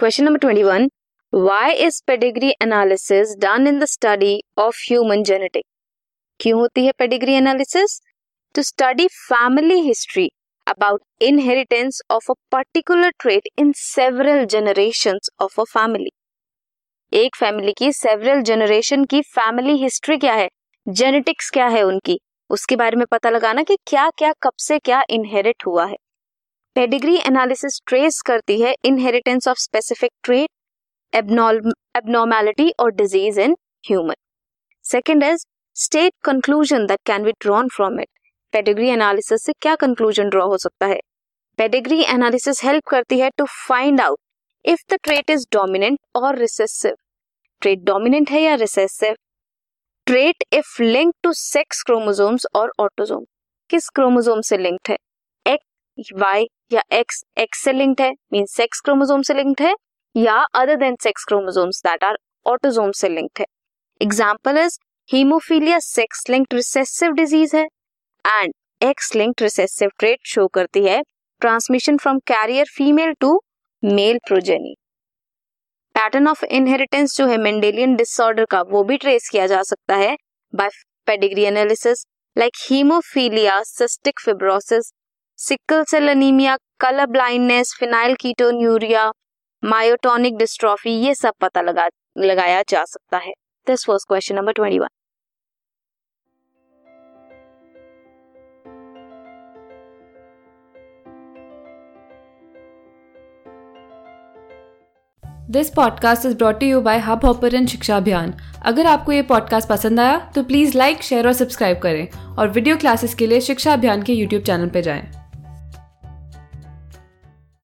Question number twenty one why is pedigree analysis done in the study of human genetic क्यों होती है pedigree analysis to study family history about inheritance of a particular trait in several generation of a family एक family की several generation की family history क्या है? Genetics क्या है उनकी? उसके बारे में पता लगाना कि क्या क्या कब से क्या इनहेरिट हुआ है। पेडिग्री एनालिसिस ट्रेस करती है inheritance of specific trait abnormality और disease in human second is state conclusion that can be drawn from it pedigree analysis से क्या कंक्लूजन ड्रॉ हो सकता है? पेडिग्री एनालिसिस हेल्प करती है to find out if the trait is dominant और recessive trait dominant है या recessive trait if link to sex chromosomes और ऑटोजोम किस क्रोमोजोम से लिंक्ड है? वाई या एक्स एक्स से लिंक्ड है मीन सेक्स क्रोमोसोम से लिंक्ड है, या other than sex chromosomes that are autosome से लिंक्ड है। Example is haemophilia sex linked recessive disease है and X linked recessive trait show करती है transmission from carrier female to male progeny pattern of inheritance जो है Mendelian disorder का, वो भी ट्रेस किया जा सकता है by pedigree analysis like haemophilia cystic fibrosis sickle cell anaemia colour blindness, phenylketonuria, myotonic dystrophy, ये सब पता लगा, लगाया जा सकता है। This was question number twenty one this podcast is brought you by Hubhopper Shiksha Abhiyan अगर आपको ये पॉडकास्ट पसंद आया तो प्लीज़ लाइक शेयर और सब्सक्राइब करें और वीडियो क्लासेस के लिए शिक्षा अभियान के यूट्यूब चैनल पर जाएँ।